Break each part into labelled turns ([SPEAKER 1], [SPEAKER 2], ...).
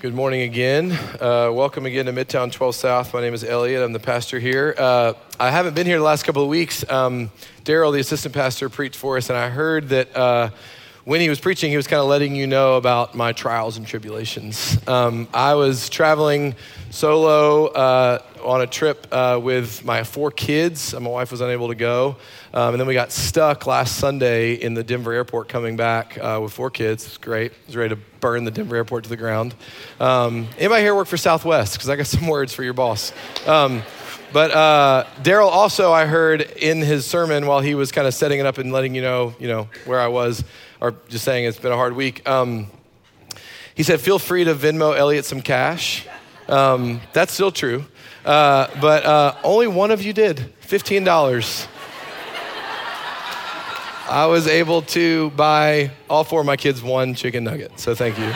[SPEAKER 1] Good morning again. Uh, welcome again to Midtown 12 South. My name is Elliot. I'm the pastor here. Uh, I haven't been here the last couple of weeks. Um, Daryl, the assistant pastor, preached for us, and I heard that uh, when he was preaching, he was kind of letting you know about my trials and tribulations. Um, I was traveling solo uh, on a trip uh, with my four kids. My wife was unable to go. Um, and then we got stuck last Sunday in the Denver airport coming back uh, with four kids. It's great. I was ready to burn the Denver airport to the ground. Um, anybody here work for Southwest? Because I got some words for your boss. Um, but uh, Daryl also, I heard in his sermon while he was kind of setting it up and letting you know, you know, where I was, or just saying it's been a hard week. Um, he said, "Feel free to Venmo Elliot some cash." Um, that's still true, uh, but uh, only one of you did. Fifteen dollars. I was able to buy all four of my kids one chicken nugget. So thank you.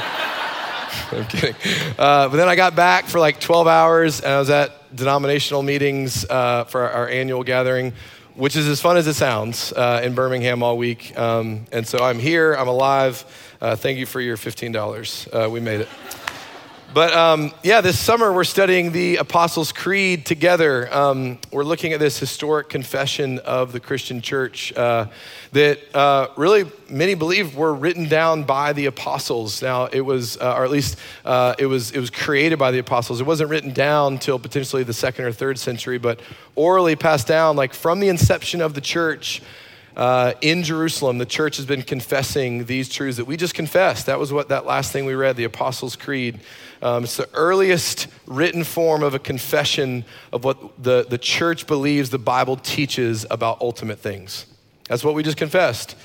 [SPEAKER 1] I'm kidding. Uh, but then I got back for like 12 hours and I was at denominational meetings uh, for our, annual gathering, which is as fun as it sounds uh, in Birmingham all week. Um, and so I'm here, I'm alive. Uh, thank you for your $15. Uh, we made it. But um, yeah, this summer we're studying the Apostles' Creed together. Um, we're looking at this historic confession of the Christian church uh, that uh, really many believe were written down by the apostles. Now it was, uh, or at least uh, it was, it was created by the apostles. It wasn't written down till potentially the second or third century, but orally passed down, like from the inception of the church. Uh, in Jerusalem, the church has been confessing these truths that we just confessed. That was what that last thing we read, the Apostles' Creed. Um, it's the earliest written form of a confession of what the, the church believes the Bible teaches about ultimate things. That's what we just confessed.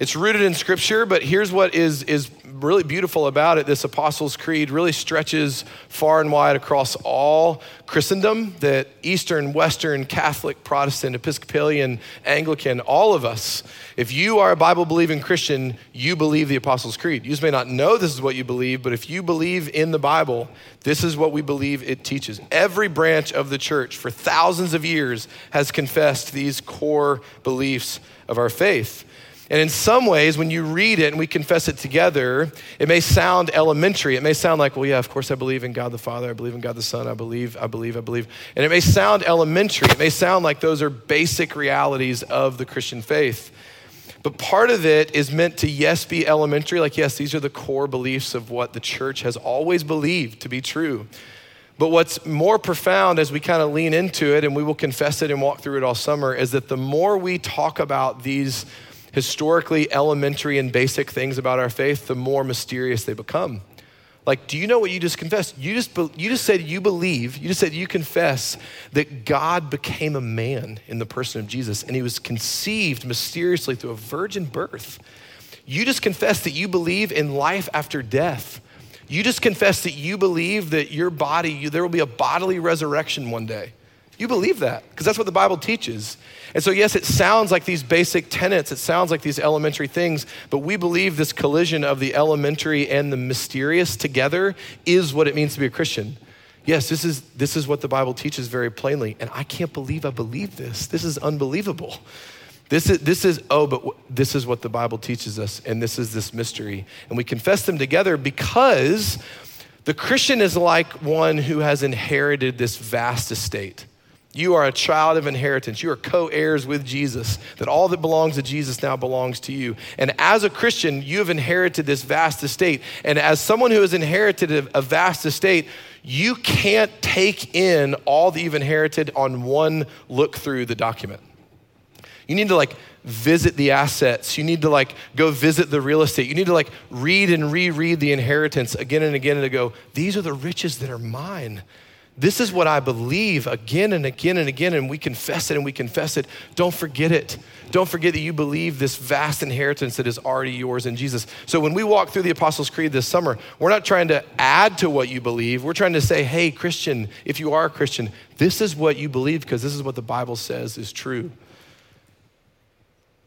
[SPEAKER 1] It's rooted in Scripture, but here's what is, is really beautiful about it. This Apostles' Creed really stretches far and wide across all Christendom, that Eastern, Western, Catholic, Protestant, Episcopalian, Anglican, all of us, if you are a Bible believing Christian, you believe the Apostles' Creed. You may not know this is what you believe, but if you believe in the Bible, this is what we believe it teaches. Every branch of the church for thousands of years has confessed these core beliefs of our faith. And in some ways, when you read it and we confess it together, it may sound elementary. It may sound like, well, yeah, of course I believe in God the Father, I believe in God the Son, I believe, I believe, I believe. And it may sound elementary. It may sound like those are basic realities of the Christian faith. But part of it is meant to, yes, be elementary, like, yes, these are the core beliefs of what the church has always believed to be true. But what's more profound as we kind of lean into it, and we will confess it and walk through it all summer, is that the more we talk about these historically elementary and basic things about our faith, the more mysterious they become. Like, do you know what you just confessed? You just, you just said you believe, you just said you confess that God became a man in the person of Jesus and he was conceived mysteriously through a virgin birth. You just confess that you believe in life after death. You just confess that you believe that your body, you, there will be a bodily resurrection one day. You believe that because that's what the Bible teaches. And so, yes, it sounds like these basic tenets, it sounds like these elementary things, but we believe this collision of the elementary and the mysterious together is what it means to be a Christian. Yes, this is, this is what the Bible teaches very plainly. And I can't believe I believe this. This is unbelievable. This is, this is, oh, but w- this is what the Bible teaches us, and this is this mystery. And we confess them together because the Christian is like one who has inherited this vast estate. You are a child of inheritance. You are co heirs with Jesus, that all that belongs to Jesus now belongs to you. And as a Christian, you have inherited this vast estate. And as someone who has inherited a vast estate, you can't take in all that you've inherited on one look through the document. You need to like visit the assets. You need to like go visit the real estate. You need to like read and reread the inheritance again and again and go, these are the riches that are mine. This is what I believe again and again and again, and we confess it and we confess it. Don't forget it. Don't forget that you believe this vast inheritance that is already yours in Jesus. So when we walk through the Apostles' Creed this summer, we're not trying to add to what you believe. We're trying to say, hey, Christian, if you are a Christian, this is what you believe because this is what the Bible says is true.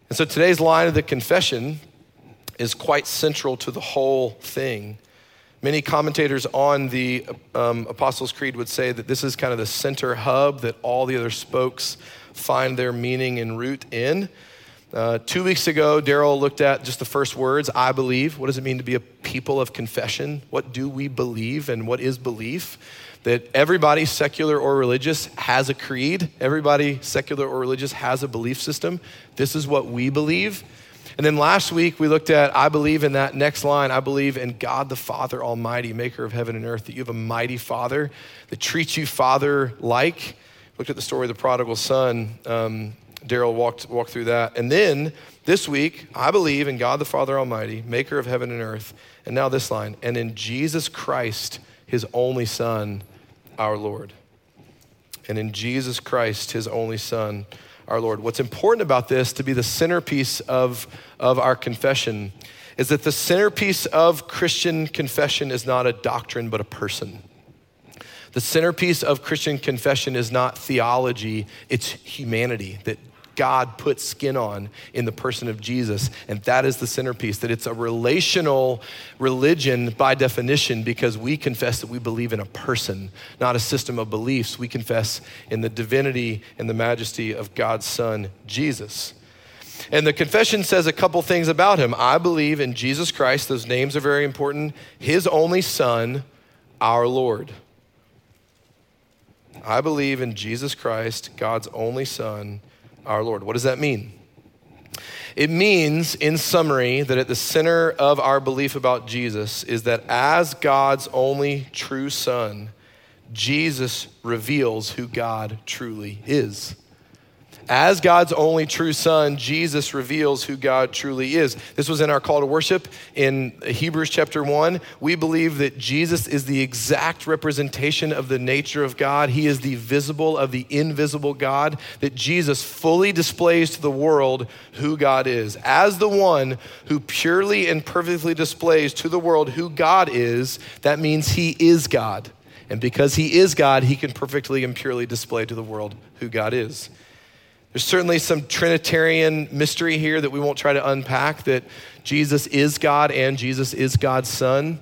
[SPEAKER 1] And so today's line of the confession is quite central to the whole thing. Many commentators on the um, Apostles' Creed would say that this is kind of the center hub that all the other spokes find their meaning and root in. Uh, two weeks ago, Daryl looked at just the first words I believe. What does it mean to be a people of confession? What do we believe and what is belief? That everybody, secular or religious, has a creed. Everybody, secular or religious, has a belief system. This is what we believe. And then last week, we looked at I believe in that next line I believe in God the Father Almighty, maker of heaven and earth, that you have a mighty Father that treats you Father like. Looked at the story of the prodigal son. Um, Daryl walked, walked through that. And then this week, I believe in God the Father Almighty, maker of heaven and earth. And now this line, and in Jesus Christ, his only Son, our Lord. And in Jesus Christ, his only Son, our Lord. What's important about this to be the centerpiece of, of our confession is that the centerpiece of Christian confession is not a doctrine, but a person. The centerpiece of Christian confession is not theology, it's humanity. That God put skin on in the person of Jesus. And that is the centerpiece, that it's a relational religion by definition because we confess that we believe in a person, not a system of beliefs. We confess in the divinity and the majesty of God's Son, Jesus. And the confession says a couple things about him. I believe in Jesus Christ, those names are very important, his only Son, our Lord. I believe in Jesus Christ, God's only Son, our Lord. What does that mean? It means, in summary, that at the center of our belief about Jesus is that as God's only true Son, Jesus reveals who God truly is. As God's only true son, Jesus reveals who God truly is. This was in our call to worship in Hebrews chapter 1. We believe that Jesus is the exact representation of the nature of God. He is the visible of the invisible God, that Jesus fully displays to the world who God is. As the one who purely and perfectly displays to the world who God is, that means he is God. And because he is God, he can perfectly and purely display to the world who God is. There's certainly some Trinitarian mystery here that we won't try to unpack that Jesus is God and Jesus is God's Son.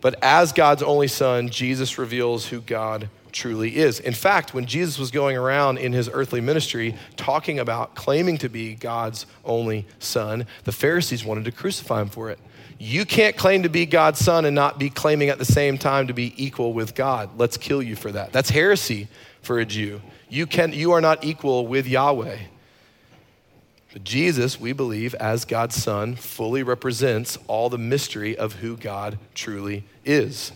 [SPEAKER 1] But as God's only Son, Jesus reveals who God truly is. In fact, when Jesus was going around in his earthly ministry talking about claiming to be God's only Son, the Pharisees wanted to crucify him for it. You can't claim to be God's Son and not be claiming at the same time to be equal with God. Let's kill you for that. That's heresy for a Jew. You, can, you are not equal with Yahweh. But Jesus, we believe, as God's Son, fully represents all the mystery of who God truly is.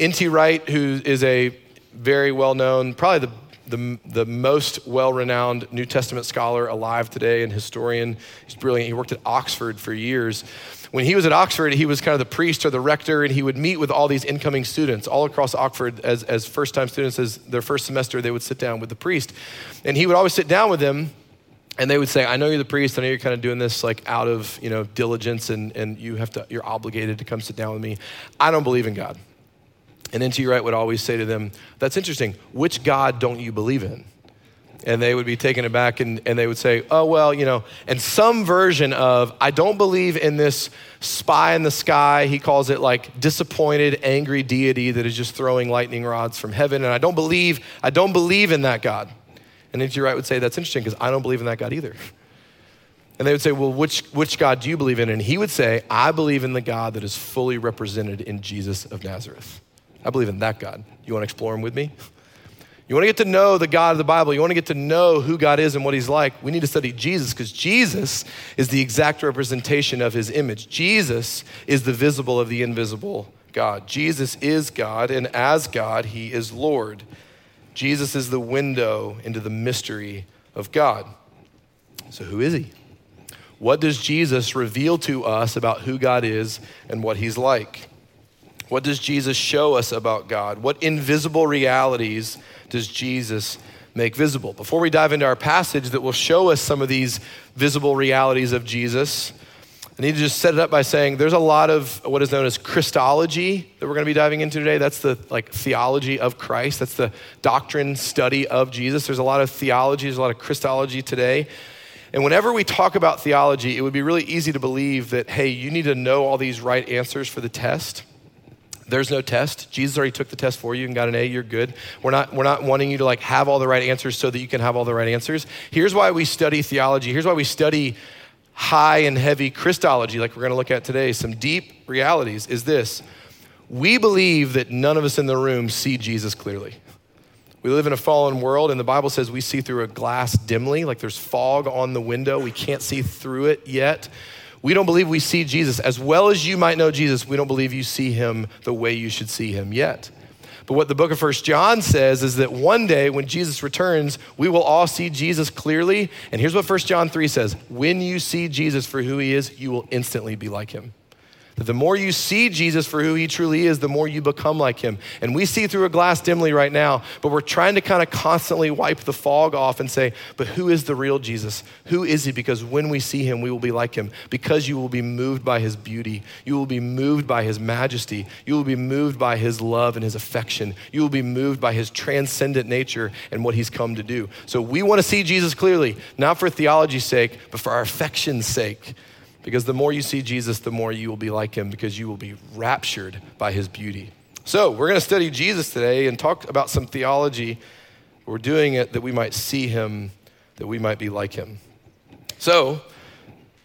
[SPEAKER 1] N.T. Wright, who is a very well known, probably the, the, the most well renowned New Testament scholar alive today and historian, he's brilliant. He worked at Oxford for years when he was at Oxford, he was kind of the priest or the rector, and he would meet with all these incoming students all across Oxford as, as first time students, as their first semester, they would sit down with the priest. And he would always sit down with them, and they would say, I know you're the priest, I know you're kind of doing this like out of, you know, diligence and, and you have to, you're obligated to come sit down with me. I don't believe in God. And N.T. Wright would always say to them, That's interesting. Which God don't you believe in? and they would be taken aback and, and they would say, oh, well, you know, and some version of, I don't believe in this spy in the sky. He calls it like disappointed, angry deity that is just throwing lightning rods from heaven. And I don't believe, I don't believe in that God. And N.T. Wright would say, that's interesting because I don't believe in that God either. And they would say, well, which, which God do you believe in? And he would say, I believe in the God that is fully represented in Jesus of Nazareth. I believe in that God. You want to explore him with me? You want to get to know the God of the Bible, you want to get to know who God is and what He's like, we need to study Jesus because Jesus is the exact representation of His image. Jesus is the visible of the invisible God. Jesus is God, and as God, He is Lord. Jesus is the window into the mystery of God. So, who is He? What does Jesus reveal to us about who God is and what He's like? What does Jesus show us about God? What invisible realities does Jesus make visible? Before we dive into our passage that will show us some of these visible realities of Jesus, I need to just set it up by saying there's a lot of what is known as Christology that we're going to be diving into today. That's the like theology of Christ. That's the doctrine study of Jesus. There's a lot of theology, there's a lot of Christology today. And whenever we talk about theology, it would be really easy to believe that, hey, you need to know all these right answers for the test. There's no test. Jesus already took the test for you and got an A. You're good. We're not, we're not wanting you to like have all the right answers so that you can have all the right answers. Here's why we study theology. Here's why we study high and heavy Christology, like we're going to look at today, some deep realities, is this. We believe that none of us in the room see Jesus clearly. We live in a fallen world, and the Bible says we see through a glass dimly, like there's fog on the window. We can't see through it yet. We don't believe we see Jesus. As well as you might know Jesus, we don't believe you see him the way you should see him yet. But what the book of First John says is that one day when Jesus returns, we will all see Jesus clearly. And here's what First John 3 says When you see Jesus for who he is, you will instantly be like him. That the more you see Jesus for who he truly is, the more you become like him. And we see through a glass dimly right now, but we're trying to kind of constantly wipe the fog off and say, but who is the real Jesus? Who is he? Because when we see him, we will be like him. Because you will be moved by his beauty. You will be moved by his majesty. You will be moved by his love and his affection. You will be moved by his transcendent nature and what he's come to do. So we want to see Jesus clearly, not for theology's sake, but for our affection's sake. Because the more you see Jesus, the more you will be like him because you will be raptured by his beauty. So, we're going to study Jesus today and talk about some theology. We're doing it that we might see him, that we might be like him. So,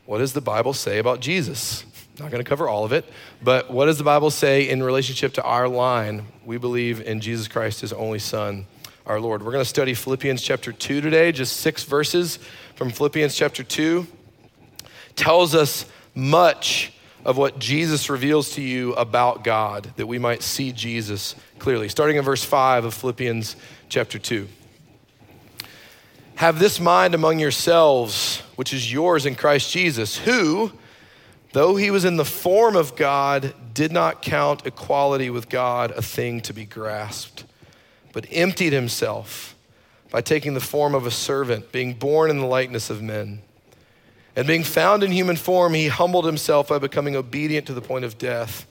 [SPEAKER 1] what does the Bible say about Jesus? Not going to cover all of it, but what does the Bible say in relationship to our line? We believe in Jesus Christ, his only Son, our Lord. We're going to study Philippians chapter 2 today, just six verses from Philippians chapter 2 tells us much of what Jesus reveals to you about God, that we might see Jesus clearly. Starting in verse 5 of Philippians chapter 2. Have this mind among yourselves, which is yours in Christ Jesus, who, though he was in the form of God, did not count equality with God a thing to be grasped, but emptied himself by taking the form of a servant, being born in the likeness of men. And being found in human form, he humbled himself by becoming obedient to the point of death,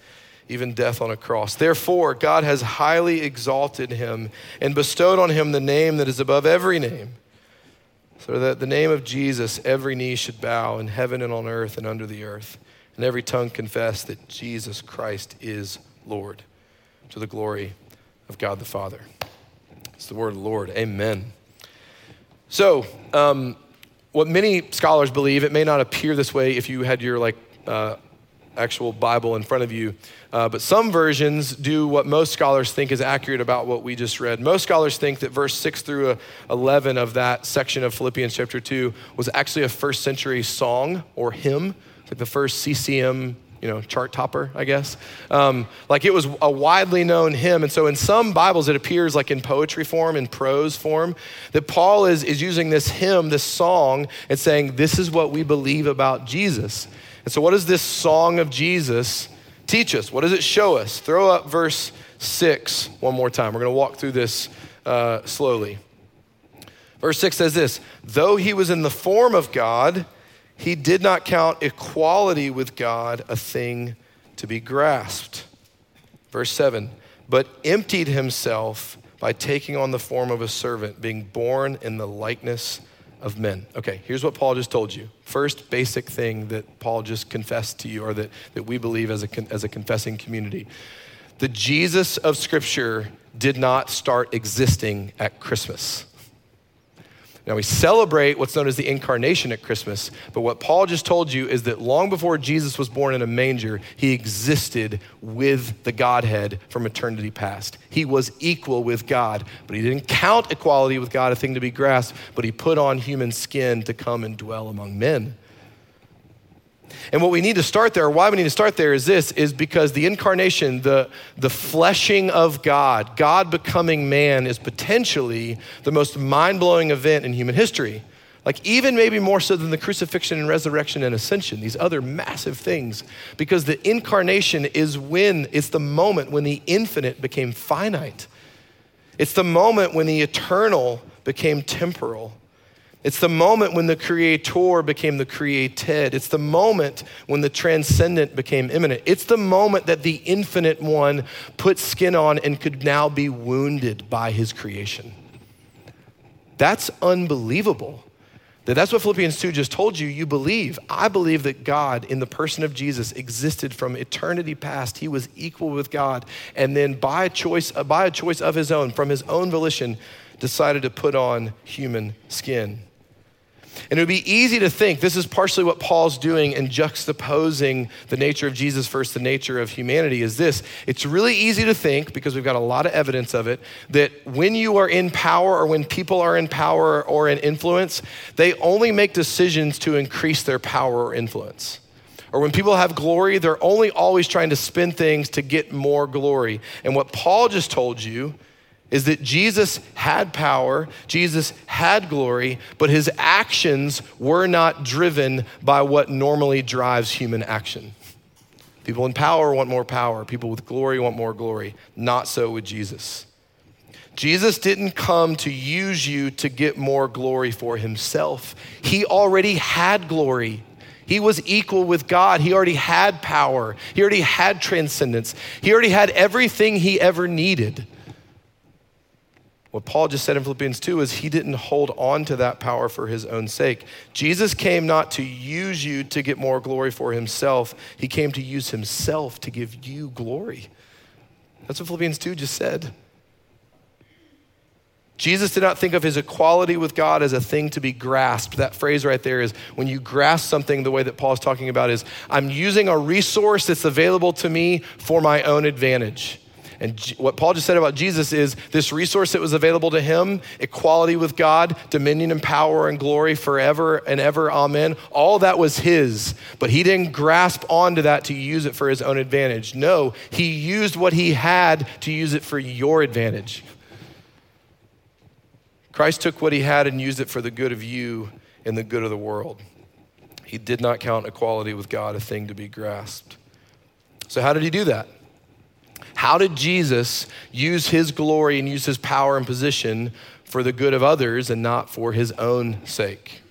[SPEAKER 1] even death on a cross. Therefore, God has highly exalted him and bestowed on him the name that is above every name, so that the name of Jesus every knee should bow in heaven and on earth and under the earth, and every tongue confess that Jesus Christ is Lord, to the glory of God the Father. It's the word of the Lord. Amen. So, um, what many scholars believe, it may not appear this way if you had your like uh, actual Bible in front of you, uh, but some versions do what most scholars think is accurate about what we just read. Most scholars think that verse 6 through uh, 11 of that section of Philippians chapter 2 was actually a first century song or hymn, like the first CCM you know, chart topper, I guess. Um, like it was a widely known hymn. And so in some Bibles, it appears like in poetry form, in prose form, that Paul is, is using this hymn, this song, and saying, This is what we believe about Jesus. And so, what does this song of Jesus teach us? What does it show us? Throw up verse six one more time. We're going to walk through this uh, slowly. Verse six says this Though he was in the form of God, he did not count equality with God a thing to be grasped. Verse 7 but emptied himself by taking on the form of a servant, being born in the likeness of men. Okay, here's what Paul just told you. First basic thing that Paul just confessed to you, or that, that we believe as a, as a confessing community. The Jesus of Scripture did not start existing at Christmas. Now, we celebrate what's known as the incarnation at Christmas, but what Paul just told you is that long before Jesus was born in a manger, he existed with the Godhead from eternity past. He was equal with God, but he didn't count equality with God a thing to be grasped, but he put on human skin to come and dwell among men. And what we need to start there, why we need to start there, is this is because the incarnation, the, the fleshing of God, God becoming man, is potentially the most mind blowing event in human history. Like, even maybe more so than the crucifixion and resurrection and ascension, these other massive things. Because the incarnation is when, it's the moment when the infinite became finite. It's the moment when the eternal became temporal. It's the moment when the creator became the created. It's the moment when the transcendent became immanent. It's the moment that the infinite one put skin on and could now be wounded by his creation. That's unbelievable. That's what Philippians 2 just told you. You believe. I believe that God, in the person of Jesus, existed from eternity past. He was equal with God. And then by choice, by a choice of his own, from his own volition, decided to put on human skin. And it would be easy to think this is partially what Paul's doing in juxtaposing the nature of Jesus versus the nature of humanity is this. It's really easy to think, because we've got a lot of evidence of it, that when you are in power or when people are in power or in influence, they only make decisions to increase their power or influence. Or when people have glory, they're only always trying to spin things to get more glory. And what Paul just told you is that Jesus had power, Jesus had glory, but his actions were not driven by what normally drives human action. People in power want more power, people with glory want more glory. Not so with Jesus. Jesus didn't come to use you to get more glory for himself. He already had glory. He was equal with God. He already had power. He already had transcendence. He already had everything he ever needed. What Paul just said in Philippians 2 is he didn't hold on to that power for his own sake. Jesus came not to use you to get more glory for himself, he came to use himself to give you glory. That's what Philippians 2 just said. Jesus did not think of his equality with God as a thing to be grasped. That phrase right there is when you grasp something, the way that Paul is talking about is I'm using a resource that's available to me for my own advantage. And what Paul just said about Jesus is this resource that was available to him, equality with God, dominion and power and glory forever and ever, amen. All that was his, but he didn't grasp onto that to use it for his own advantage. No, he used what he had to use it for your advantage. Christ took what he had and used it for the good of you and the good of the world. He did not count equality with God a thing to be grasped. So, how did he do that? How did Jesus use his glory and use his power and position for the good of others and not for his own sake?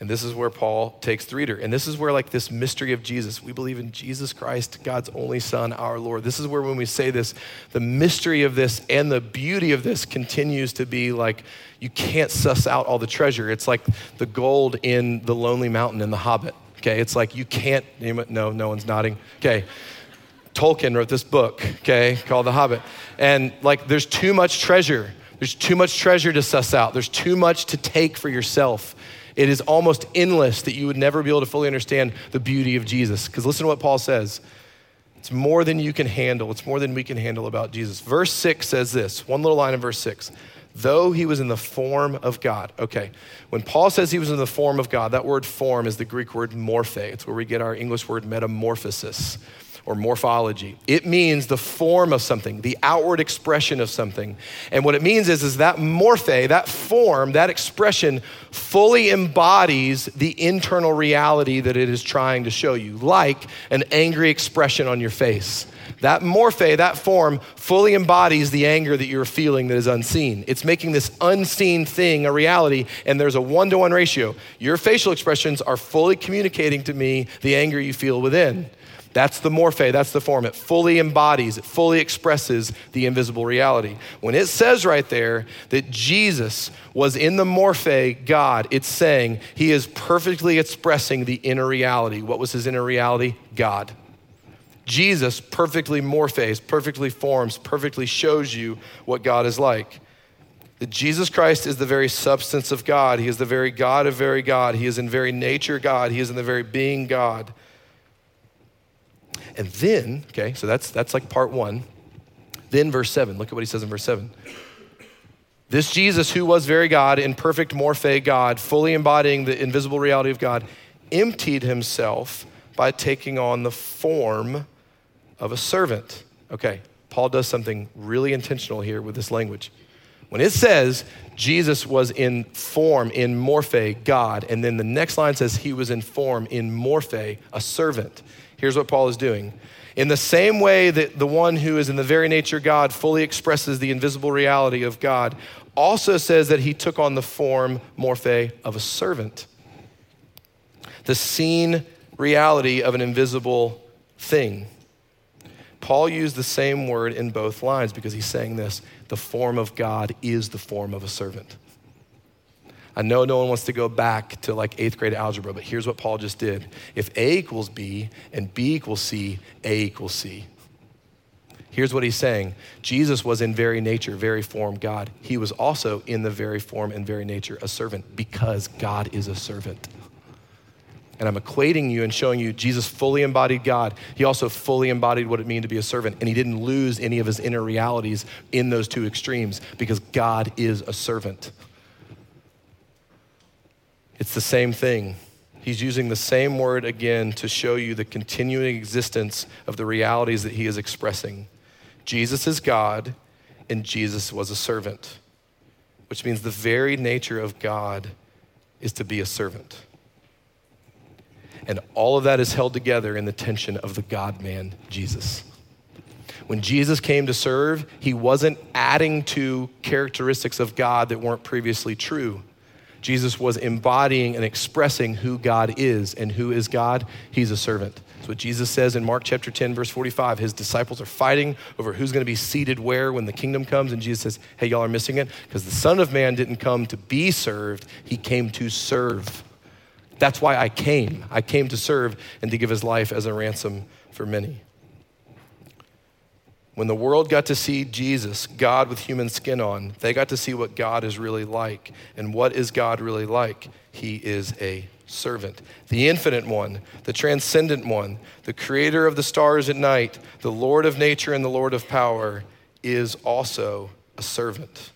[SPEAKER 1] And this is where Paul takes the reader. And this is where, like, this mystery of Jesus, we believe in Jesus Christ, God's only Son, our Lord. This is where, when we say this, the mystery of this and the beauty of this continues to be like, you can't suss out all the treasure. It's like the gold in the lonely mountain in The Hobbit. Okay, it's like you can't, no, no one's nodding. Okay, Tolkien wrote this book, okay, called The Hobbit. And like, there's too much treasure. There's too much treasure to suss out. There's too much to take for yourself. It is almost endless that you would never be able to fully understand the beauty of Jesus. Because listen to what Paul says. It's more than you can handle. It's more than we can handle about Jesus. Verse 6 says this one little line in verse 6 though he was in the form of God. Okay, when Paul says he was in the form of God, that word form is the Greek word morphe. It's where we get our English word metamorphosis or morphology. It means the form of something, the outward expression of something. And what it means is, is that morphe, that form, that expression fully embodies the internal reality that it is trying to show you, like an angry expression on your face. That morphe, that form, fully embodies the anger that you're feeling that is unseen. It's making this unseen thing a reality, and there's a one to one ratio. Your facial expressions are fully communicating to me the anger you feel within. That's the morphe, that's the form. It fully embodies, it fully expresses the invisible reality. When it says right there that Jesus was in the morphe, God, it's saying he is perfectly expressing the inner reality. What was his inner reality? God. Jesus perfectly morphes, perfectly forms, perfectly shows you what God is like. That Jesus Christ is the very substance of God. He is the very God of very God. He is in very nature God. He is in the very being God. And then, okay, so that's that's like part one. Then verse seven. Look at what he says in verse seven. This Jesus, who was very God, in perfect morphe God, fully embodying the invisible reality of God, emptied himself by taking on the form of a servant. Okay, Paul does something really intentional here with this language. When it says Jesus was in form, in morphe, God, and then the next line says he was in form, in morphe, a servant. Here's what Paul is doing. In the same way that the one who is in the very nature God fully expresses the invisible reality of God, also says that he took on the form, morphe, of a servant. The seen reality of an invisible thing. Paul used the same word in both lines because he's saying this the form of God is the form of a servant. I know no one wants to go back to like eighth grade algebra, but here's what Paul just did. If A equals B and B equals C, A equals C. Here's what he's saying Jesus was in very nature, very form God. He was also in the very form and very nature a servant because God is a servant. And I'm equating you and showing you Jesus fully embodied God. He also fully embodied what it means to be a servant. And he didn't lose any of his inner realities in those two extremes because God is a servant. It's the same thing. He's using the same word again to show you the continuing existence of the realities that he is expressing. Jesus is God, and Jesus was a servant, which means the very nature of God is to be a servant. And all of that is held together in the tension of the God man, Jesus. When Jesus came to serve, he wasn't adding to characteristics of God that weren't previously true. Jesus was embodying and expressing who God is. And who is God? He's a servant. That's what Jesus says in Mark chapter 10, verse 45. His disciples are fighting over who's going to be seated where when the kingdom comes. And Jesus says, Hey, y'all are missing it because the Son of Man didn't come to be served, he came to serve. That's why I came. I came to serve and to give his life as a ransom for many. When the world got to see Jesus, God with human skin on, they got to see what God is really like. And what is God really like? He is a servant. The infinite one, the transcendent one, the creator of the stars at night, the Lord of nature and the Lord of power, is also a servant.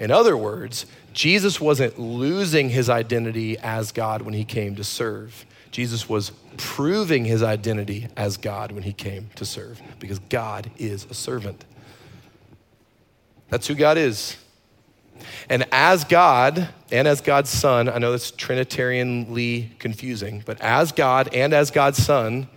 [SPEAKER 1] In other words, Jesus wasn't losing his identity as God when he came to serve. Jesus was proving his identity as God when he came to serve because God is a servant. That's who God is. And as God and as God's Son, I know that's Trinitarianly confusing, but as God and as God's Son,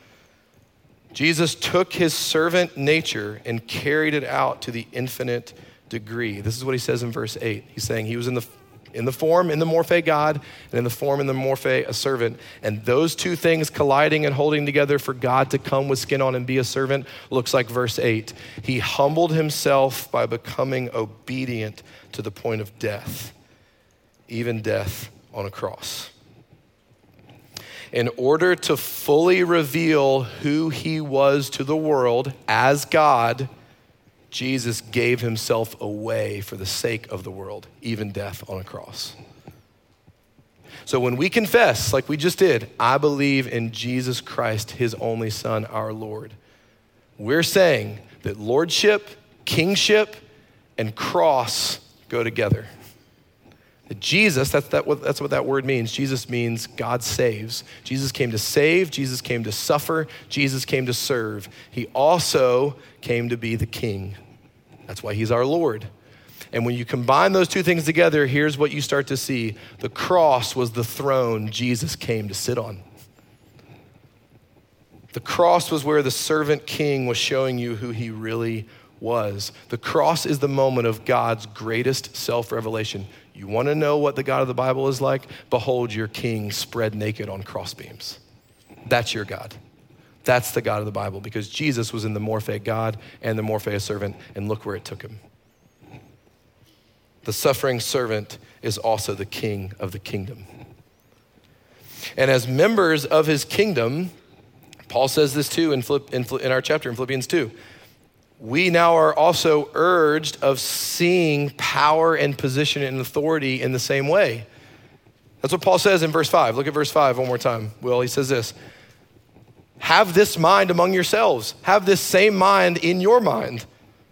[SPEAKER 1] Jesus took his servant nature and carried it out to the infinite degree. This is what he says in verse 8. He's saying he was in the in the form, in the morphe God, and in the form, in the morphe a servant. And those two things colliding and holding together for God to come with skin on and be a servant looks like verse 8. He humbled himself by becoming obedient to the point of death, even death on a cross. In order to fully reveal who he was to the world as God, Jesus gave himself away for the sake of the world, even death on a cross. So when we confess, like we just did, I believe in Jesus Christ, his only Son, our Lord, we're saying that lordship, kingship, and cross go together. Jesus, that's, that, that's what that word means. Jesus means God saves. Jesus came to save, Jesus came to suffer, Jesus came to serve. He also came to be the king. That's why he's our Lord. And when you combine those two things together, here's what you start to see the cross was the throne Jesus came to sit on. The cross was where the servant king was showing you who he really was. The cross is the moment of God's greatest self revelation. You want to know what the God of the Bible is like? Behold your king spread naked on crossbeams. That's your God. That's the God of the Bible because Jesus was in the Morphe God and the Morphe servant, and look where it took him. The suffering servant is also the king of the kingdom. And as members of his kingdom, Paul says this too in, Philipp, in, in our chapter in Philippians 2 we now are also urged of seeing power and position and authority in the same way. That's what Paul says in verse 5. Look at verse 5 one more time. Will, he says this Have this mind among yourselves, have this same mind in your mind,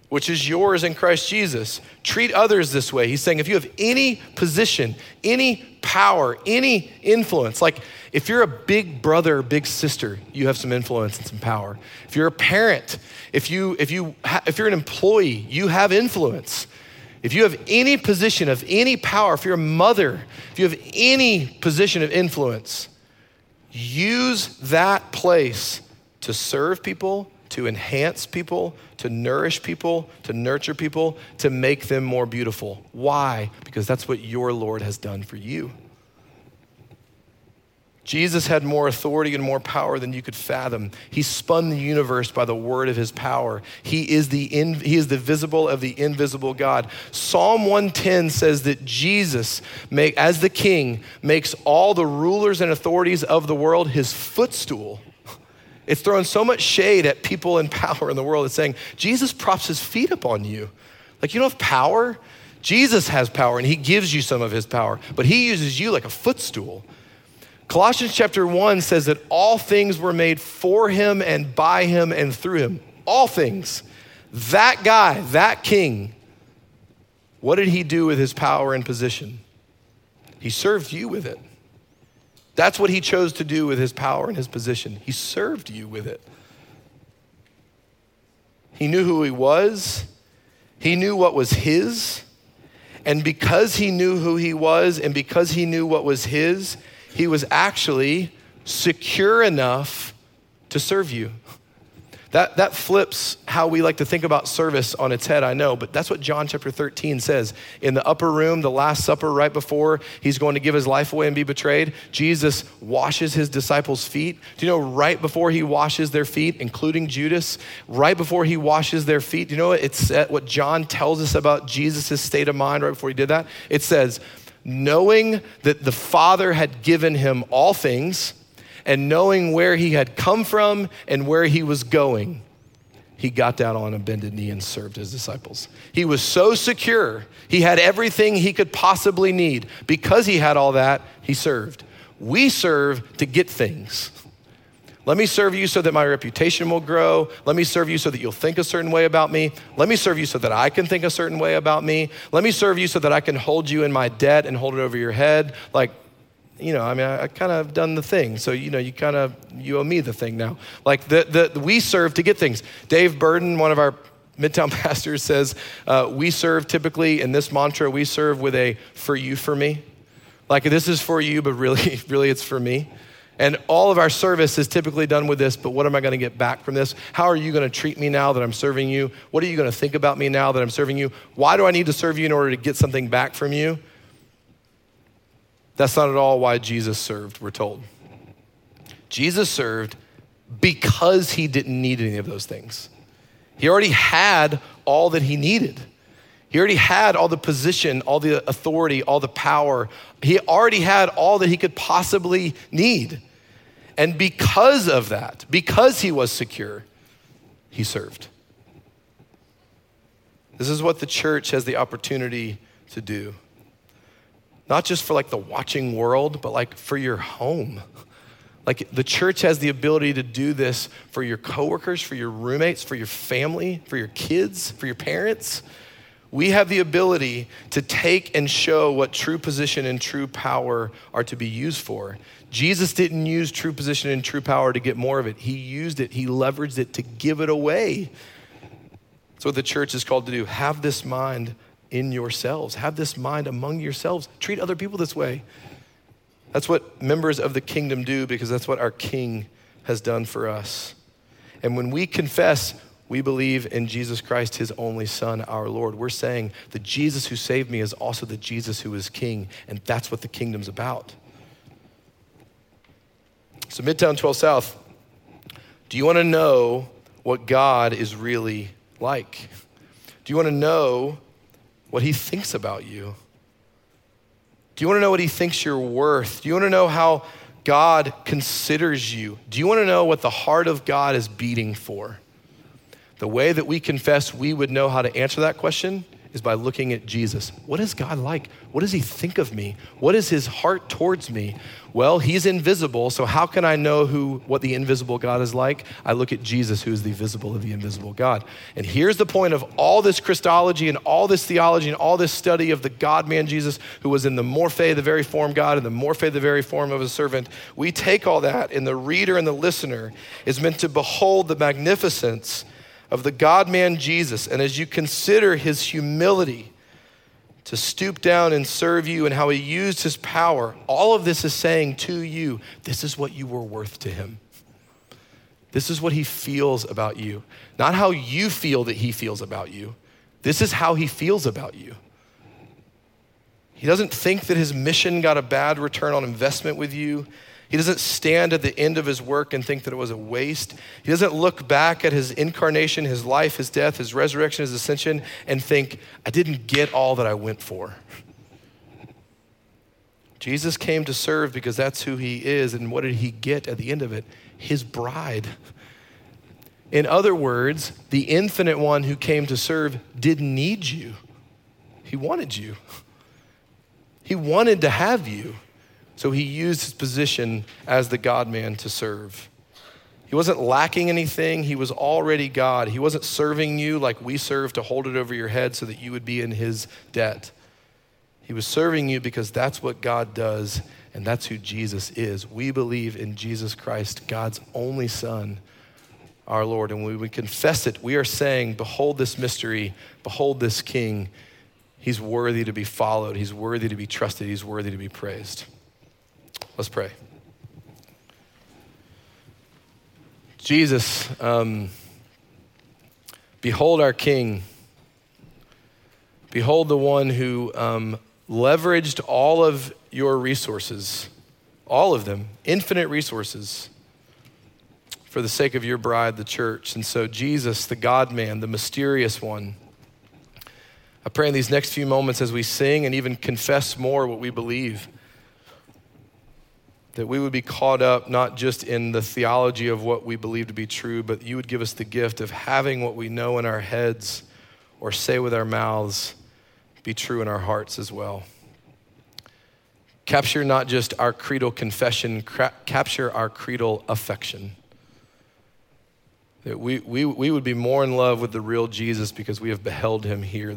[SPEAKER 1] which is yours in Christ Jesus. Treat others this way. He's saying if you have any position, any power, any influence, like if you're a big brother, big sister, you have some influence and some power. If you're a parent, if you if you ha- if you're an employee, you have influence. If you have any position of any power, if you're a mother, if you have any position of influence, use that place to serve people, to enhance people, to nourish people, to nurture people, to make them more beautiful. Why? Because that's what your Lord has done for you. Jesus had more authority and more power than you could fathom. He spun the universe by the word of his power. He is the, in, he is the visible of the invisible God. Psalm 110 says that Jesus, make, as the king, makes all the rulers and authorities of the world his footstool. It's throwing so much shade at people in power in the world. It's saying, Jesus props his feet up on you. Like, you don't have power. Jesus has power and he gives you some of his power, but he uses you like a footstool. Colossians chapter 1 says that all things were made for him and by him and through him. All things. That guy, that king, what did he do with his power and position? He served you with it. That's what he chose to do with his power and his position. He served you with it. He knew who he was, he knew what was his. And because he knew who he was and because he knew what was his, he was actually secure enough to serve you. That, that flips how we like to think about service on its head, I know, but that's what John chapter 13 says. In the upper room, the Last Supper, right before he's going to give his life away and be betrayed, Jesus washes his disciples' feet. Do you know, right before he washes their feet, including Judas, right before he washes their feet, do you know what, it's, what John tells us about Jesus' state of mind right before he did that? It says, knowing that the Father had given him all things, and knowing where he had come from and where he was going, he got down on a bended knee and served his disciples. He was so secure. He had everything he could possibly need. Because he had all that, he served. We serve to get things. Let me serve you so that my reputation will grow. Let me serve you so that you'll think a certain way about me. Let me serve you so that I can think a certain way about me. Let me serve you so that I can hold you in my debt and hold it over your head. Like, you know, I mean, I, I kind of done the thing. So, you know, you kind of, you owe me the thing now. Like, the, the, we serve to get things. Dave Burden, one of our Midtown pastors, says, uh, we serve typically in this mantra, we serve with a for you, for me. Like, this is for you, but really, really, it's for me. And all of our service is typically done with this, but what am I going to get back from this? How are you going to treat me now that I'm serving you? What are you going to think about me now that I'm serving you? Why do I need to serve you in order to get something back from you? That's not at all why Jesus served, we're told. Jesus served because he didn't need any of those things. He already had all that he needed. He already had all the position, all the authority, all the power. He already had all that he could possibly need. And because of that, because he was secure, he served. This is what the church has the opportunity to do not just for like the watching world, but like for your home. Like the church has the ability to do this for your coworkers, for your roommates, for your family, for your kids, for your parents. We have the ability to take and show what true position and true power are to be used for. Jesus didn't use true position and true power to get more of it. He used it, he leveraged it to give it away. That's what the church is called to do. Have this mind in yourselves. Have this mind among yourselves. Treat other people this way. That's what members of the kingdom do because that's what our king has done for us. And when we confess, we believe in Jesus Christ, his only son, our Lord. We're saying the Jesus who saved me is also the Jesus who is king, and that's what the kingdom's about. So, Midtown 12 South, do you want to know what God is really like? Do you want to know what he thinks about you? Do you want to know what he thinks you're worth? Do you want to know how God considers you? Do you want to know what the heart of God is beating for? The way that we confess we would know how to answer that question is by looking at Jesus. What is God like? What does he think of me? What is his heart towards me? Well, he's invisible, so how can I know who what the invisible God is like? I look at Jesus who is the visible of the invisible God. And here's the point of all this Christology and all this theology and all this study of the God man Jesus who was in the morphe, the very form God, and the morphe, the very form of a servant. We take all that and the reader and the listener is meant to behold the magnificence of the God man Jesus, and as you consider his humility to stoop down and serve you and how he used his power, all of this is saying to you, this is what you were worth to him. This is what he feels about you. Not how you feel that he feels about you. This is how he feels about you. He doesn't think that his mission got a bad return on investment with you. He doesn't stand at the end of his work and think that it was a waste. He doesn't look back at his incarnation, his life, his death, his resurrection, his ascension, and think, I didn't get all that I went for. Jesus came to serve because that's who he is. And what did he get at the end of it? His bride. In other words, the infinite one who came to serve didn't need you, he wanted you. He wanted to have you. So he used his position as the God man to serve. He wasn't lacking anything. He was already God. He wasn't serving you like we serve to hold it over your head so that you would be in his debt. He was serving you because that's what God does, and that's who Jesus is. We believe in Jesus Christ, God's only Son, our Lord. And when we confess it, we are saying, Behold this mystery, behold this King. He's worthy to be followed, he's worthy to be trusted, he's worthy to be praised. Let's pray. Jesus, um, behold our King. Behold the one who um, leveraged all of your resources, all of them, infinite resources, for the sake of your bride, the church. And so, Jesus, the God man, the mysterious one, I pray in these next few moments as we sing and even confess more what we believe that we would be caught up not just in the theology of what we believe to be true, but you would give us the gift of having what we know in our heads or say with our mouths be true in our hearts as well. Capture not just our creedal confession, cra- capture our creedal affection. That we, we, we would be more in love with the real Jesus because we have beheld him here